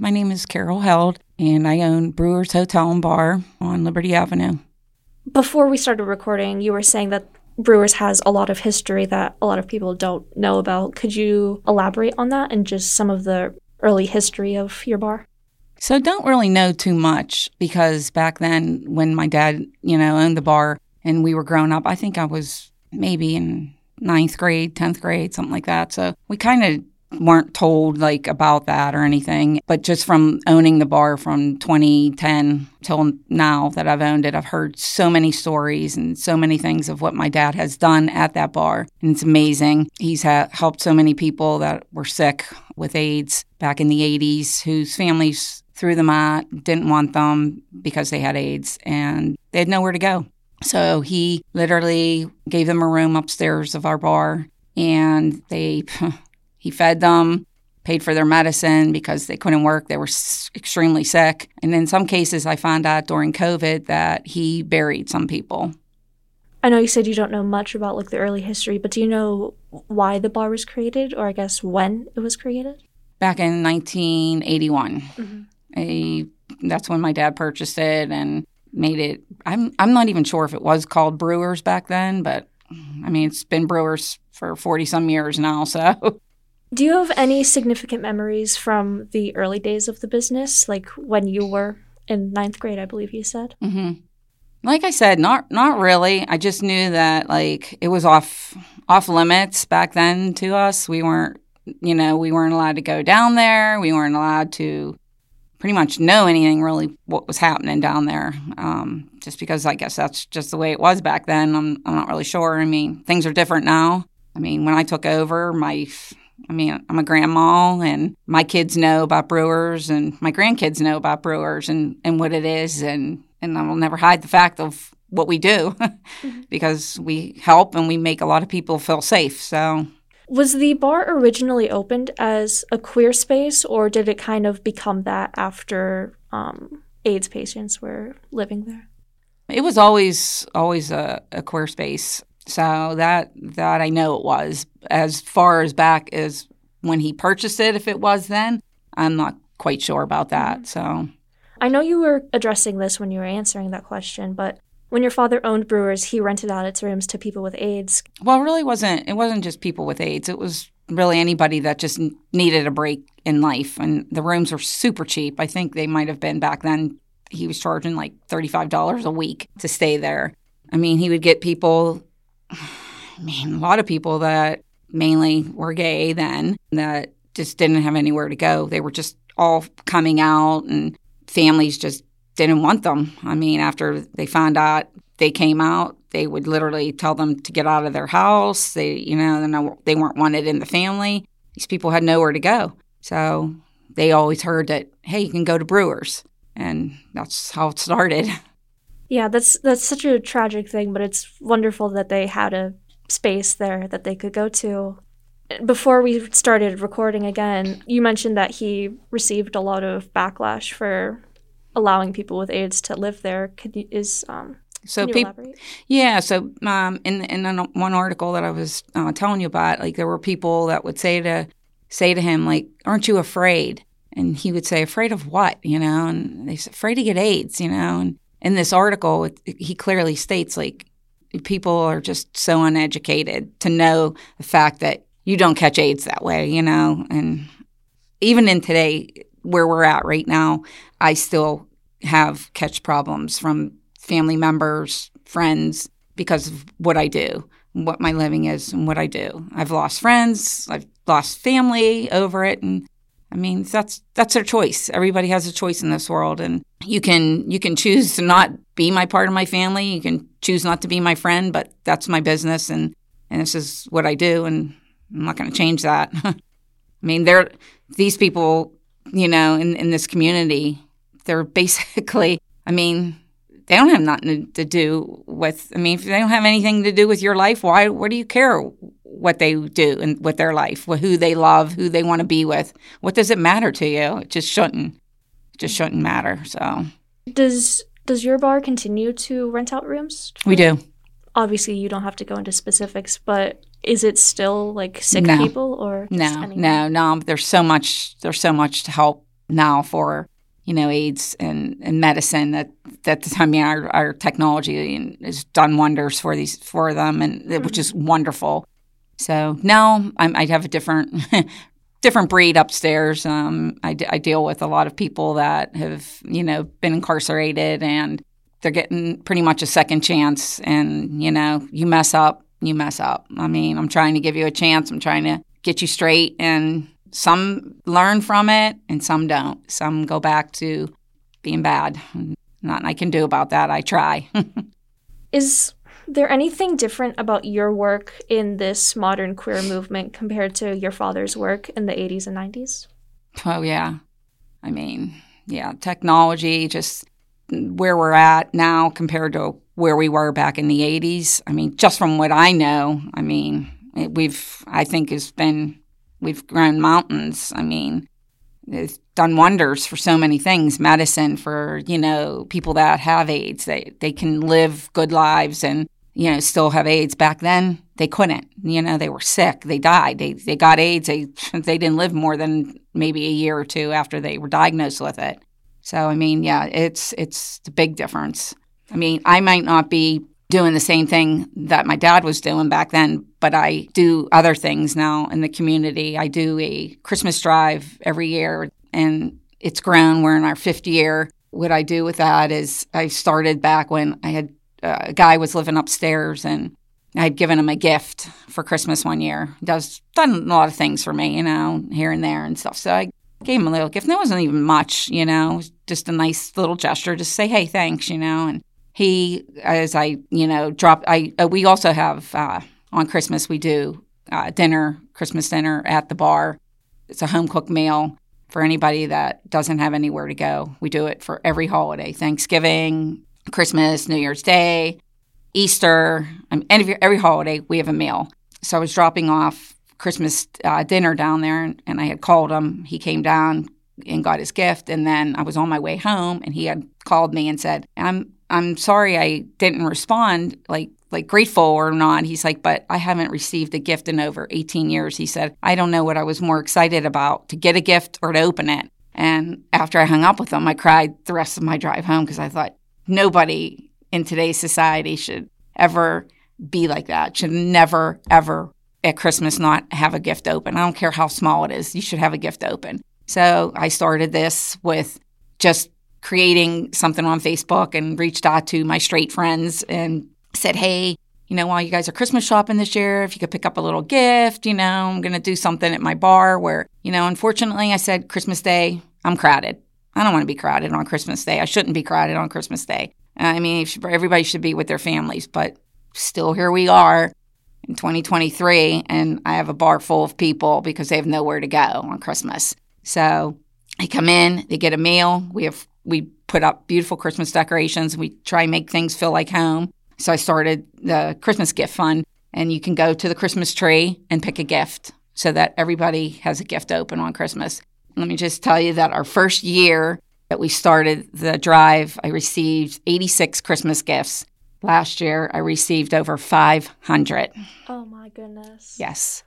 My name is Carol Held, and I own Brewers Hotel and Bar on Liberty Avenue. Before we started recording, you were saying that Brewers has a lot of history that a lot of people don't know about. Could you elaborate on that and just some of the early history of your bar? So don't really know too much because back then when my dad, you know, owned the bar and we were growing up, I think I was maybe in ninth grade, 10th grade, something like that. So we kind of weren't told like about that or anything but just from owning the bar from 2010 till now that i've owned it i've heard so many stories and so many things of what my dad has done at that bar and it's amazing. He's ha- helped so many people that were sick with aids back in the 80s whose families threw them out didn't want them because they had aids and they had nowhere to go. So he literally gave them a room upstairs of our bar and they he fed them, paid for their medicine because they couldn't work. They were s- extremely sick. And in some cases, I found out during COVID that he buried some people. I know you said you don't know much about like the early history, but do you know why the bar was created or I guess when it was created? Back in 1981. Mm-hmm. A, that's when my dad purchased it and made it. I'm I'm not even sure if it was called Brewers back then, but I mean it's been Brewers for 40 some years now, so Do you have any significant memories from the early days of the business, like when you were in ninth grade? I believe you said. Mm-hmm. Like I said, not not really. I just knew that like it was off off limits back then to us. We weren't, you know, we weren't allowed to go down there. We weren't allowed to pretty much know anything really what was happening down there. Um, just because I guess that's just the way it was back then. I'm I'm not really sure. I mean, things are different now. I mean, when I took over, my I mean, I'm a grandma, and my kids know about brewers, and my grandkids know about brewers and, and what it is, and and I will never hide the fact of what we do mm-hmm. because we help and we make a lot of people feel safe. So. Was the bar originally opened as a queer space, or did it kind of become that after um, AIDS patients were living there? It was always always a, a queer space. So that that I know it was as far as back as when he purchased it. If it was then, I'm not quite sure about that. Mm-hmm. So I know you were addressing this when you were answering that question, but when your father owned Brewers, he rented out its rooms to people with AIDS. Well, it really wasn't. It wasn't just people with AIDS. It was really anybody that just needed a break in life, and the rooms were super cheap. I think they might have been back then. He was charging like thirty-five dollars a week to stay there. I mean, he would get people I mean, a lot of people that mainly were gay then that just didn't have anywhere to go. They were just all coming out, and families just didn't want them. I mean, after they found out they came out, they would literally tell them to get out of their house. They, you know, they weren't wanted in the family. These people had nowhere to go. So they always heard that, hey, you can go to Brewers. And that's how it started. Yeah, that's that's such a tragic thing, but it's wonderful that they had a space there that they could go to. Before we started recording again, you mentioned that he received a lot of backlash for allowing people with AIDS to live there. Could you, is um, so people, yeah. So um, in in one article that I was uh, telling you about, like there were people that would say to say to him, like, "Aren't you afraid?" And he would say, "Afraid of what?" You know, and they said, "Afraid to get AIDS." You know, and in this article, he clearly states like people are just so uneducated to know the fact that you don't catch AIDS that way, you know. And even in today, where we're at right now, I still have catch problems from family members, friends, because of what I do, what my living is, and what I do. I've lost friends, I've lost family over it, and I mean, that's that's their choice. Everybody has a choice in this world, and you can you can choose to not be my part of my family. You can choose not to be my friend, but that's my business, and and this is what I do, and I'm not going to change that. I mean, they're these people, you know, in in this community, they're basically. I mean, they don't have nothing to do with. I mean, if they don't have anything to do with your life, why? What do you care? What they do and with their life, who they love, who they want to be with. What does it matter to you? It just shouldn't. It just shouldn't matter. So does does your bar continue to rent out rooms? We do. Obviously, you don't have to go into specifics, but is it still like sick no. people or no, no, no? There's so much. There's so much to help now for you know AIDS and, and medicine that that I mean our, our technology has done wonders for these for them and mm-hmm. which is wonderful. So now I'm, I have a different different breed upstairs. Um, I, d- I deal with a lot of people that have you know been incarcerated and they're getting pretty much a second chance. And you know you mess up, you mess up. I mean I'm trying to give you a chance. I'm trying to get you straight and some learn from it and some don't. Some go back to being bad. Nothing I can do about that. I try. Is there anything different about your work in this modern queer movement compared to your father's work in the 80s and 90s? Oh, yeah. I mean, yeah, technology, just where we're at now compared to where we were back in the 80s. I mean, just from what I know, I mean, it, we've, I think, has been We've grown mountains. I mean, it's done wonders for so many things. Medicine for you know people that have AIDS, they they can live good lives and you know still have AIDS. Back then, they couldn't. You know, they were sick. They died. They they got AIDS. They they didn't live more than maybe a year or two after they were diagnosed with it. So I mean, yeah, it's it's a big difference. I mean, I might not be doing the same thing that my dad was doing back then, but I do other things now in the community. I do a Christmas drive every year, and it's grown. We're in our fifth year. What I do with that is I started back when I had uh, a guy was living upstairs and I had given him a gift for Christmas one year. He does done a lot of things for me, you know, here and there and stuff. So I gave him a little gift. And it wasn't even much, you know, just a nice little gesture, to say, hey, thanks, you know. And he, as I, you know, drop, I, uh, we also have, uh, on Christmas, we do uh, dinner, Christmas dinner at the bar. It's a home cooked meal for anybody that doesn't have anywhere to go. We do it for every holiday Thanksgiving, Christmas, New Year's Day, Easter, every, every holiday, we have a meal. So I was dropping off Christmas uh, dinner down there, and, and I had called him. He came down and got his gift, and then I was on my way home, and he had called me and said, "I'm I'm sorry I didn't respond like like grateful or not. He's like, but I haven't received a gift in over 18 years. He said, I don't know what I was more excited about to get a gift or to open it. And after I hung up with him, I cried the rest of my drive home because I thought nobody in today's society should ever be like that. Should never, ever at Christmas not have a gift open. I don't care how small it is, you should have a gift open. So I started this with just creating something on Facebook and reached out to my straight friends and said, hey, you know, while you guys are Christmas shopping this year, if you could pick up a little gift, you know, I'm going to do something at my bar where, you know, unfortunately, I said Christmas Day, I'm crowded. I don't want to be crowded on Christmas Day. I shouldn't be crowded on Christmas Day. Uh, I mean, everybody should be with their families, but still here we are in 2023, and I have a bar full of people because they have nowhere to go on Christmas. So they come in, they get a meal. We have we put up beautiful Christmas decorations. We try and make things feel like home. So I started the Christmas gift fund, and you can go to the Christmas tree and pick a gift so that everybody has a gift open on Christmas. Let me just tell you that our first year that we started the drive, I received 86 Christmas gifts. Last year, I received over 500. Oh my goodness. Yes.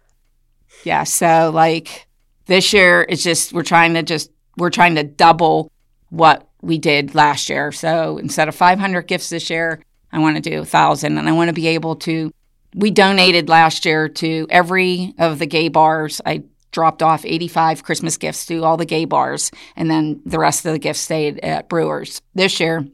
Yeah. So, like, this year, it's just, we're trying to just, we're trying to double what we did last year. So instead of 500 gifts this year, I want to do 1,000. And I want to be able to. We donated last year to every of the gay bars. I dropped off 85 Christmas gifts to all the gay bars, and then the rest of the gifts stayed at Brewers. This year,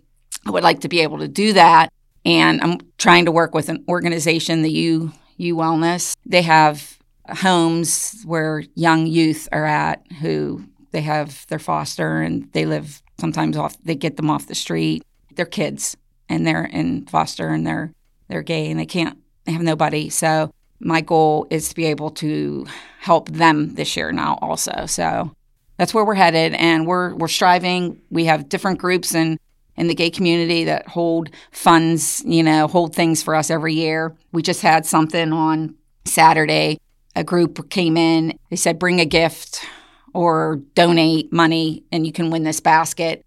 I would like to be able to do that. And I'm trying to work with an organization, the U U Wellness. They have homes where young youth are at who they have their foster and they live sometimes off they get them off the street they're kids and they're in foster and they're they're gay and they can't they have nobody so my goal is to be able to help them this year now also. So that's where we're headed and we're we're striving. We have different groups in in the gay community that hold funds you know hold things for us every year. We just had something on saturday. A group came in. They said bring a gift or donate money and you can win this basket.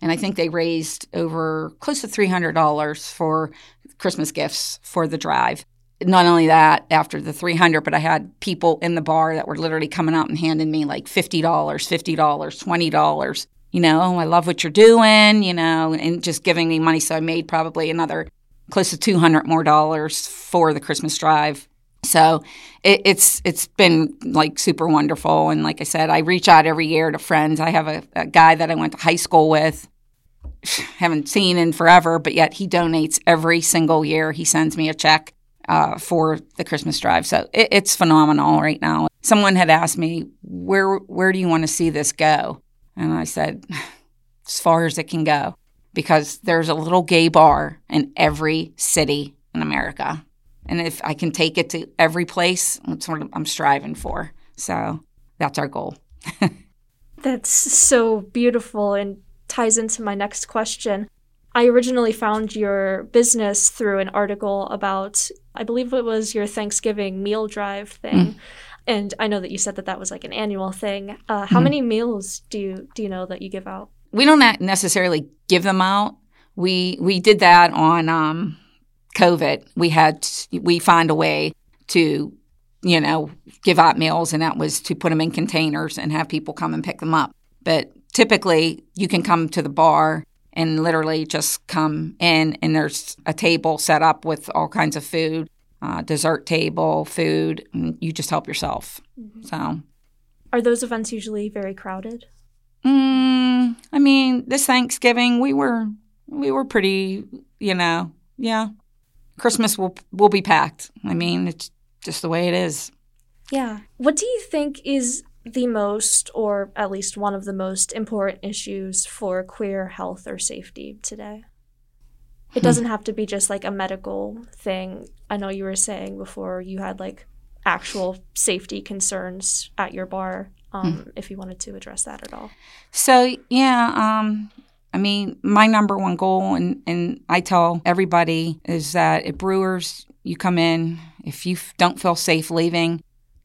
And I think they raised over close to $300 for Christmas gifts for the drive. Not only that, after the 300, but I had people in the bar that were literally coming out and handing me like $50, $50, $20. You know, oh, I love what you're doing, you know, and just giving me money. So I made probably another close to 200 more dollars for the Christmas drive. So it, it's it's been like super wonderful. And like I said, I reach out every year to friends. I have a, a guy that I went to high school with haven't seen in forever, but yet he donates every single year. He sends me a check uh, for the Christmas drive. So it, it's phenomenal right now. Someone had asked me, where, where do you want to see this go? And I said, as far as it can go, because there's a little gay bar in every city in America. And if I can take it to every place, that's what I'm striving for. So that's our goal. that's so beautiful and ties into my next question. I originally found your business through an article about, I believe it was your Thanksgiving meal drive thing. Mm. And I know that you said that that was like an annual thing. Uh, how mm. many meals do you do you know that you give out? We don't necessarily give them out. We we did that on um, COVID. We had we find a way to you know give out meals, and that was to put them in containers and have people come and pick them up. But typically, you can come to the bar and literally just come in and there's a table set up with all kinds of food uh, dessert table food and you just help yourself. Mm-hmm. so. Are those events usually very crowded? Mm, i mean this thanksgiving we were we were pretty you know yeah. Christmas will will be packed. I mean it's just the way it is. Yeah. What do you think is the most, or at least one of the most important issues for queer health or safety today? It hmm. doesn't have to be just like a medical thing. I know you were saying before you had like actual safety concerns at your bar. Um, hmm. If you wanted to address that at all. So yeah, um, I mean, my number one goal, and and I tell everybody is that at Brewers, you come in if you don't feel safe leaving,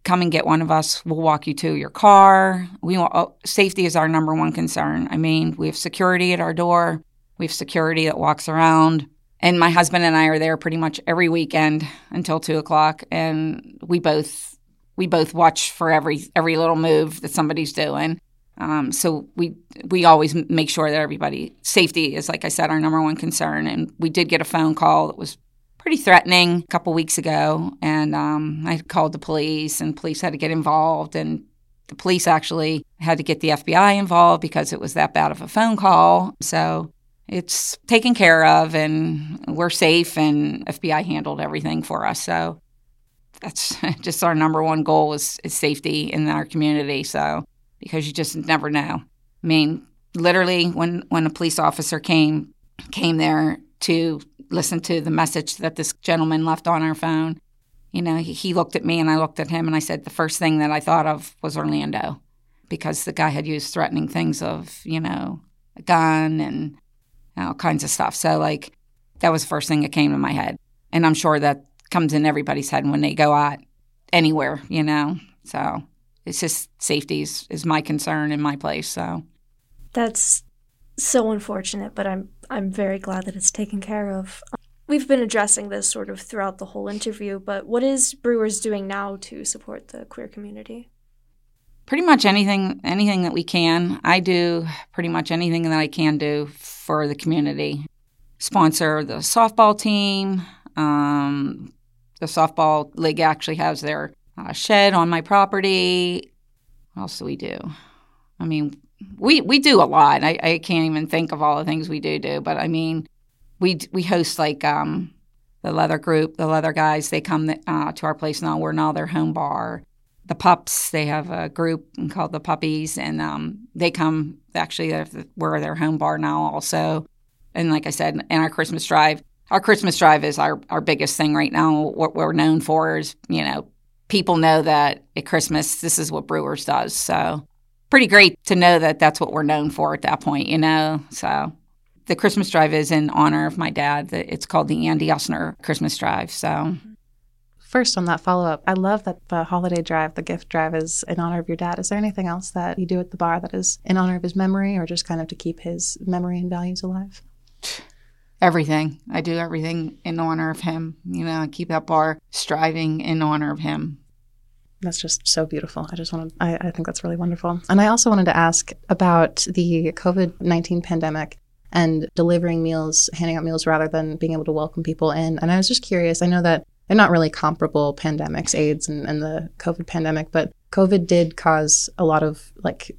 come and get one of us. We'll walk you to your car. We want, oh, safety is our number one concern. I mean, we have security at our door. We have security that walks around. And my husband and I are there pretty much every weekend until two o'clock, and we both we both watch for every every little move that somebody's doing. Um, so we we always make sure that everybody safety is, like I said, our number one concern. And we did get a phone call that was pretty threatening a couple weeks ago, and um, I called the police, and police had to get involved, and the police actually had to get the FBI involved because it was that bad of a phone call. So it's taken care of, and we're safe, and FBI handled everything for us. So that's just our number one goal is, is safety in our community. So because you just never know. I mean, literally, when when a police officer came came there to listen to the message that this gentleman left on our phone. You know, he, he looked at me and I looked at him and I said, the first thing that I thought of was Orlando because the guy had used threatening things of, you know, a gun and all kinds of stuff. So, like, that was the first thing that came to my head. And I'm sure that comes in everybody's head when they go out anywhere, you know? So, it's just safety is, is my concern in my place. So, that's so unfortunate, but I'm I'm very glad that it's taken care of. We've been addressing this sort of throughout the whole interview, but what is Brewers doing now to support the queer community? Pretty much anything anything that we can. I do pretty much anything that I can do for the community. Sponsor the softball team. Um, the softball league actually has their uh, shed on my property. What else do we do? I mean, we we do a lot. I, I can't even think of all the things we do do, but I mean, we we host like um, the leather group, the leather guys. They come uh, to our place now. We're now their home bar. The pups, they have a group called the Puppies, and um, they come. Actually, we're their home bar now also. And like I said, and our Christmas drive, our Christmas drive is our our biggest thing right now. What we're known for is you know people know that at Christmas this is what Brewers does. So pretty great to know that that's what we're known for at that point, you know? So the Christmas drive is in honor of my dad. It's called the Andy Osner Christmas Drive. So. First, on that follow up, I love that the holiday drive, the gift drive, is in honor of your dad. Is there anything else that you do at the bar that is in honor of his memory or just kind of to keep his memory and values alive? everything. I do everything in honor of him. You know, I keep that bar striving in honor of him. That's just so beautiful. I just wanted, I, I think that's really wonderful. And I also wanted to ask about the COVID 19 pandemic and delivering meals, handing out meals rather than being able to welcome people in. And I was just curious, I know that they're not really comparable pandemics, AIDS and, and the COVID pandemic, but COVID did cause a lot of like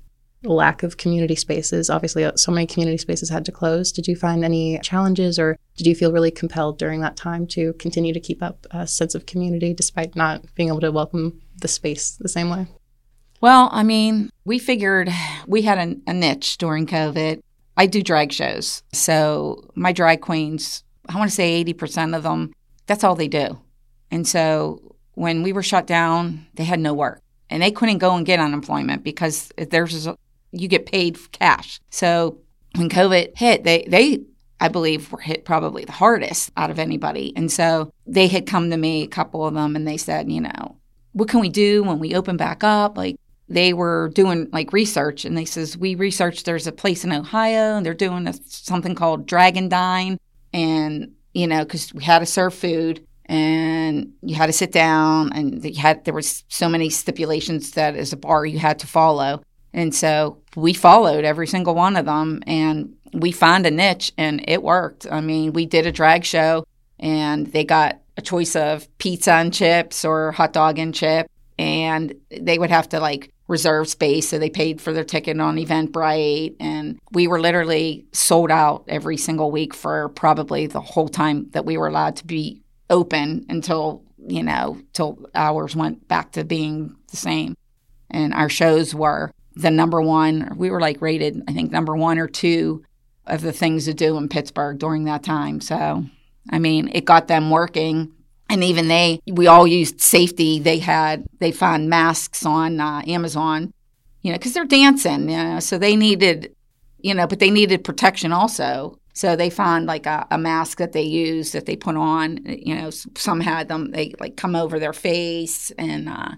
lack of community spaces. Obviously, uh, so many community spaces had to close. Did you find any challenges or did you feel really compelled during that time to continue to keep up a sense of community despite not being able to welcome the space the same way? Well, I mean, we figured we had a, a niche during COVID. I do drag shows. So my drag queens, I want to say 80% of them, that's all they do. And so when we were shut down, they had no work and they couldn't go and get unemployment because there's you get paid cash. So when COVID hit, they they I believe were hit probably the hardest out of anybody. And so they had come to me, a couple of them, and they said, you know, what can we do when we open back up? Like they were doing like research and they says we researched there's a place in ohio and they're doing a, something called Drag and Dine and you know because we had to serve food and you had to sit down and you had there was so many stipulations that as a bar you had to follow and so we followed every single one of them and we find a niche and it worked. I mean, we did a drag show and they got a choice of pizza and chips or hot dog and chip and they would have to like reserve space so they paid for their ticket on eventbrite and we were literally sold out every single week for probably the whole time that we were allowed to be open until you know till hours went back to being the same and our shows were the number one. We were like rated, I think, number one or two of the things to do in Pittsburgh during that time. So, I mean, it got them working. And even they, we all used safety. They had, they found masks on uh, Amazon, you know, because they're dancing, you know, so they needed, you know, but they needed protection also. So they found like a, a mask that they used that they put on. You know, some had them, they like come over their face and, uh,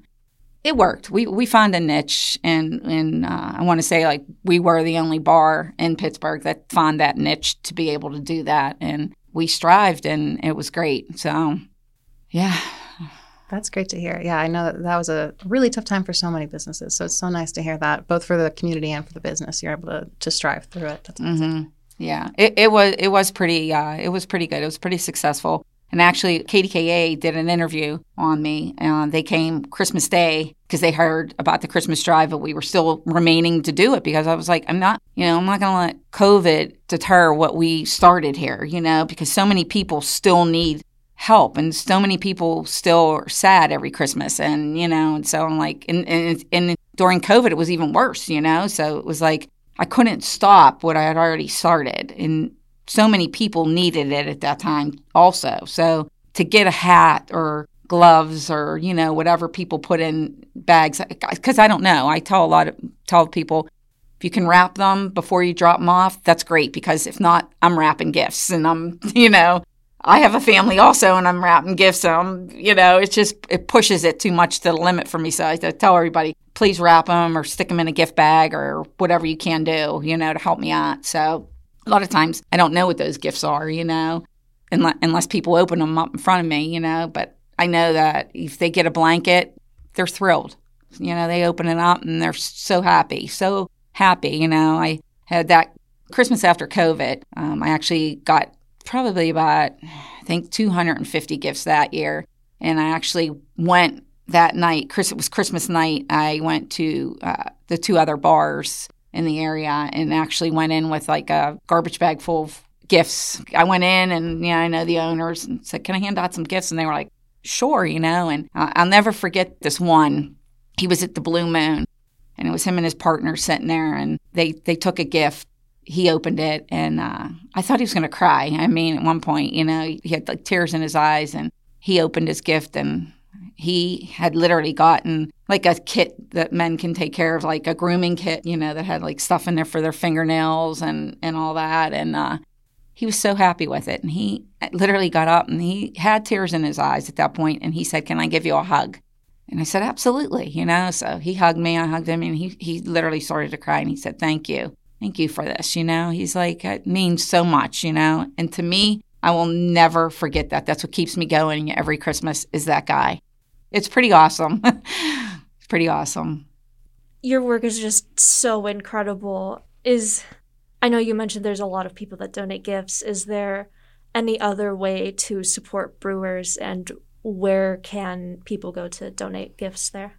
it worked. We we found a niche, and and uh, I want to say like we were the only bar in Pittsburgh that found that niche to be able to do that, and we strived, and it was great. So, yeah. That's great to hear. Yeah, I know that, that was a really tough time for so many businesses. So it's so nice to hear that, both for the community and for the business. You're able to, to strive through it. That's mm-hmm. Yeah, it, it was it was pretty uh, it was pretty good. It was pretty successful. And actually, KDKA did an interview on me. Uh, they came Christmas Day because they heard about the Christmas drive, but we were still remaining to do it because I was like, I'm not, you know, I'm not going to let COVID deter what we started here, you know, because so many people still need help and so many people still are sad every Christmas. And, you know, and so I'm like, and, and, and during COVID, it was even worse, you know, so it was like, I couldn't stop what I had already started. And so many people needed it at that time also. So to get a hat or gloves or you know whatever people put in bags because I don't know. I tell a lot of tell people if you can wrap them before you drop them off, that's great because if not, I'm wrapping gifts and I'm you know I have a family also and I'm wrapping gifts. So I'm, you know, it's just, it pushes it too much to the limit for me. So I tell everybody, please wrap them or stick them in a gift bag or whatever you can do, you know, to help me out. So a lot of times I don't know what those gifts are, you know, unless, unless people open them up in front of me, you know. But I know that if they get a blanket, they're thrilled. You know, they open it up and they're so happy, so happy. You know, I had that Christmas after COVID. Um, I actually got probably about, I think, 250 gifts that year. And I actually went that night, Chris, it was Christmas night. I went to uh, the two other bars in the area and actually went in with like a garbage bag full of gifts. I went in and, yeah, I know the owners and said, Can I hand out some gifts? And they were like, Sure, you know. And I'll never forget this one. He was at the Blue Moon and it was him and his partner sitting there and they, they took a gift. He opened it and uh, I thought he was going to cry. I mean, at one point, you know, he had like tears in his eyes and he opened his gift and he had literally gotten like a kit that men can take care of, like a grooming kit, you know, that had like stuff in there for their fingernails and and all that. And uh, he was so happy with it. And he literally got up and he had tears in his eyes at that point, and he said, "Can I give you a hug?" And I said, "Absolutely," you know. So he hugged me, I hugged him, and he he literally started to cry, and he said, "Thank you." thank you for this. You know, he's like, it means so much, you know. And to me, I will never forget that. That's what keeps me going every Christmas is that guy. It's pretty awesome. it's pretty awesome. Your work is just so incredible. Is I know you mentioned there's a lot of people that donate gifts. Is there any other way to support brewers and where can people go to donate gifts there?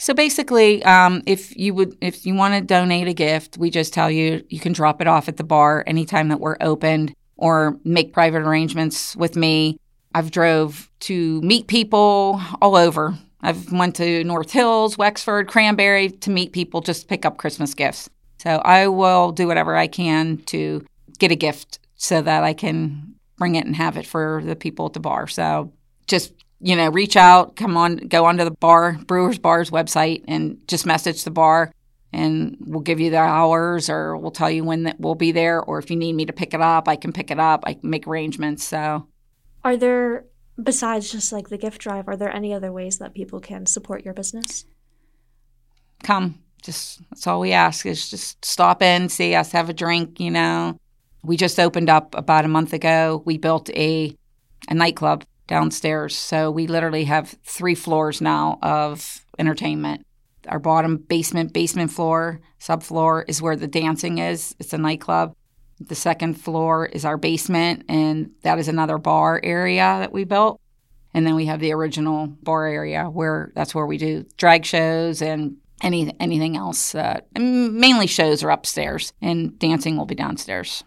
So basically, um, if you would, if you want to donate a gift, we just tell you you can drop it off at the bar anytime that we're opened, or make private arrangements with me. I've drove to meet people all over. I've went to North Hills, Wexford, Cranberry to meet people, just pick up Christmas gifts. So I will do whatever I can to get a gift so that I can bring it and have it for the people at the bar. So just you know, reach out, come on, go onto the bar, Brewers Bar's website, and just message the bar, and we'll give you the hours, or we'll tell you when that we'll be there, or if you need me to pick it up, I can pick it up. I can make arrangements. So, are there besides just like the gift drive, are there any other ways that people can support your business? Come, just that's all we ask is just stop in, see us, have a drink. You know, we just opened up about a month ago. We built a a nightclub downstairs. So we literally have three floors now of entertainment. Our bottom basement, basement floor, subfloor is where the dancing is. It's a nightclub. The second floor is our basement, and that is another bar area that we built. And then we have the original bar area where that's where we do drag shows and any anything else. Uh, mainly shows are upstairs, and dancing will be downstairs.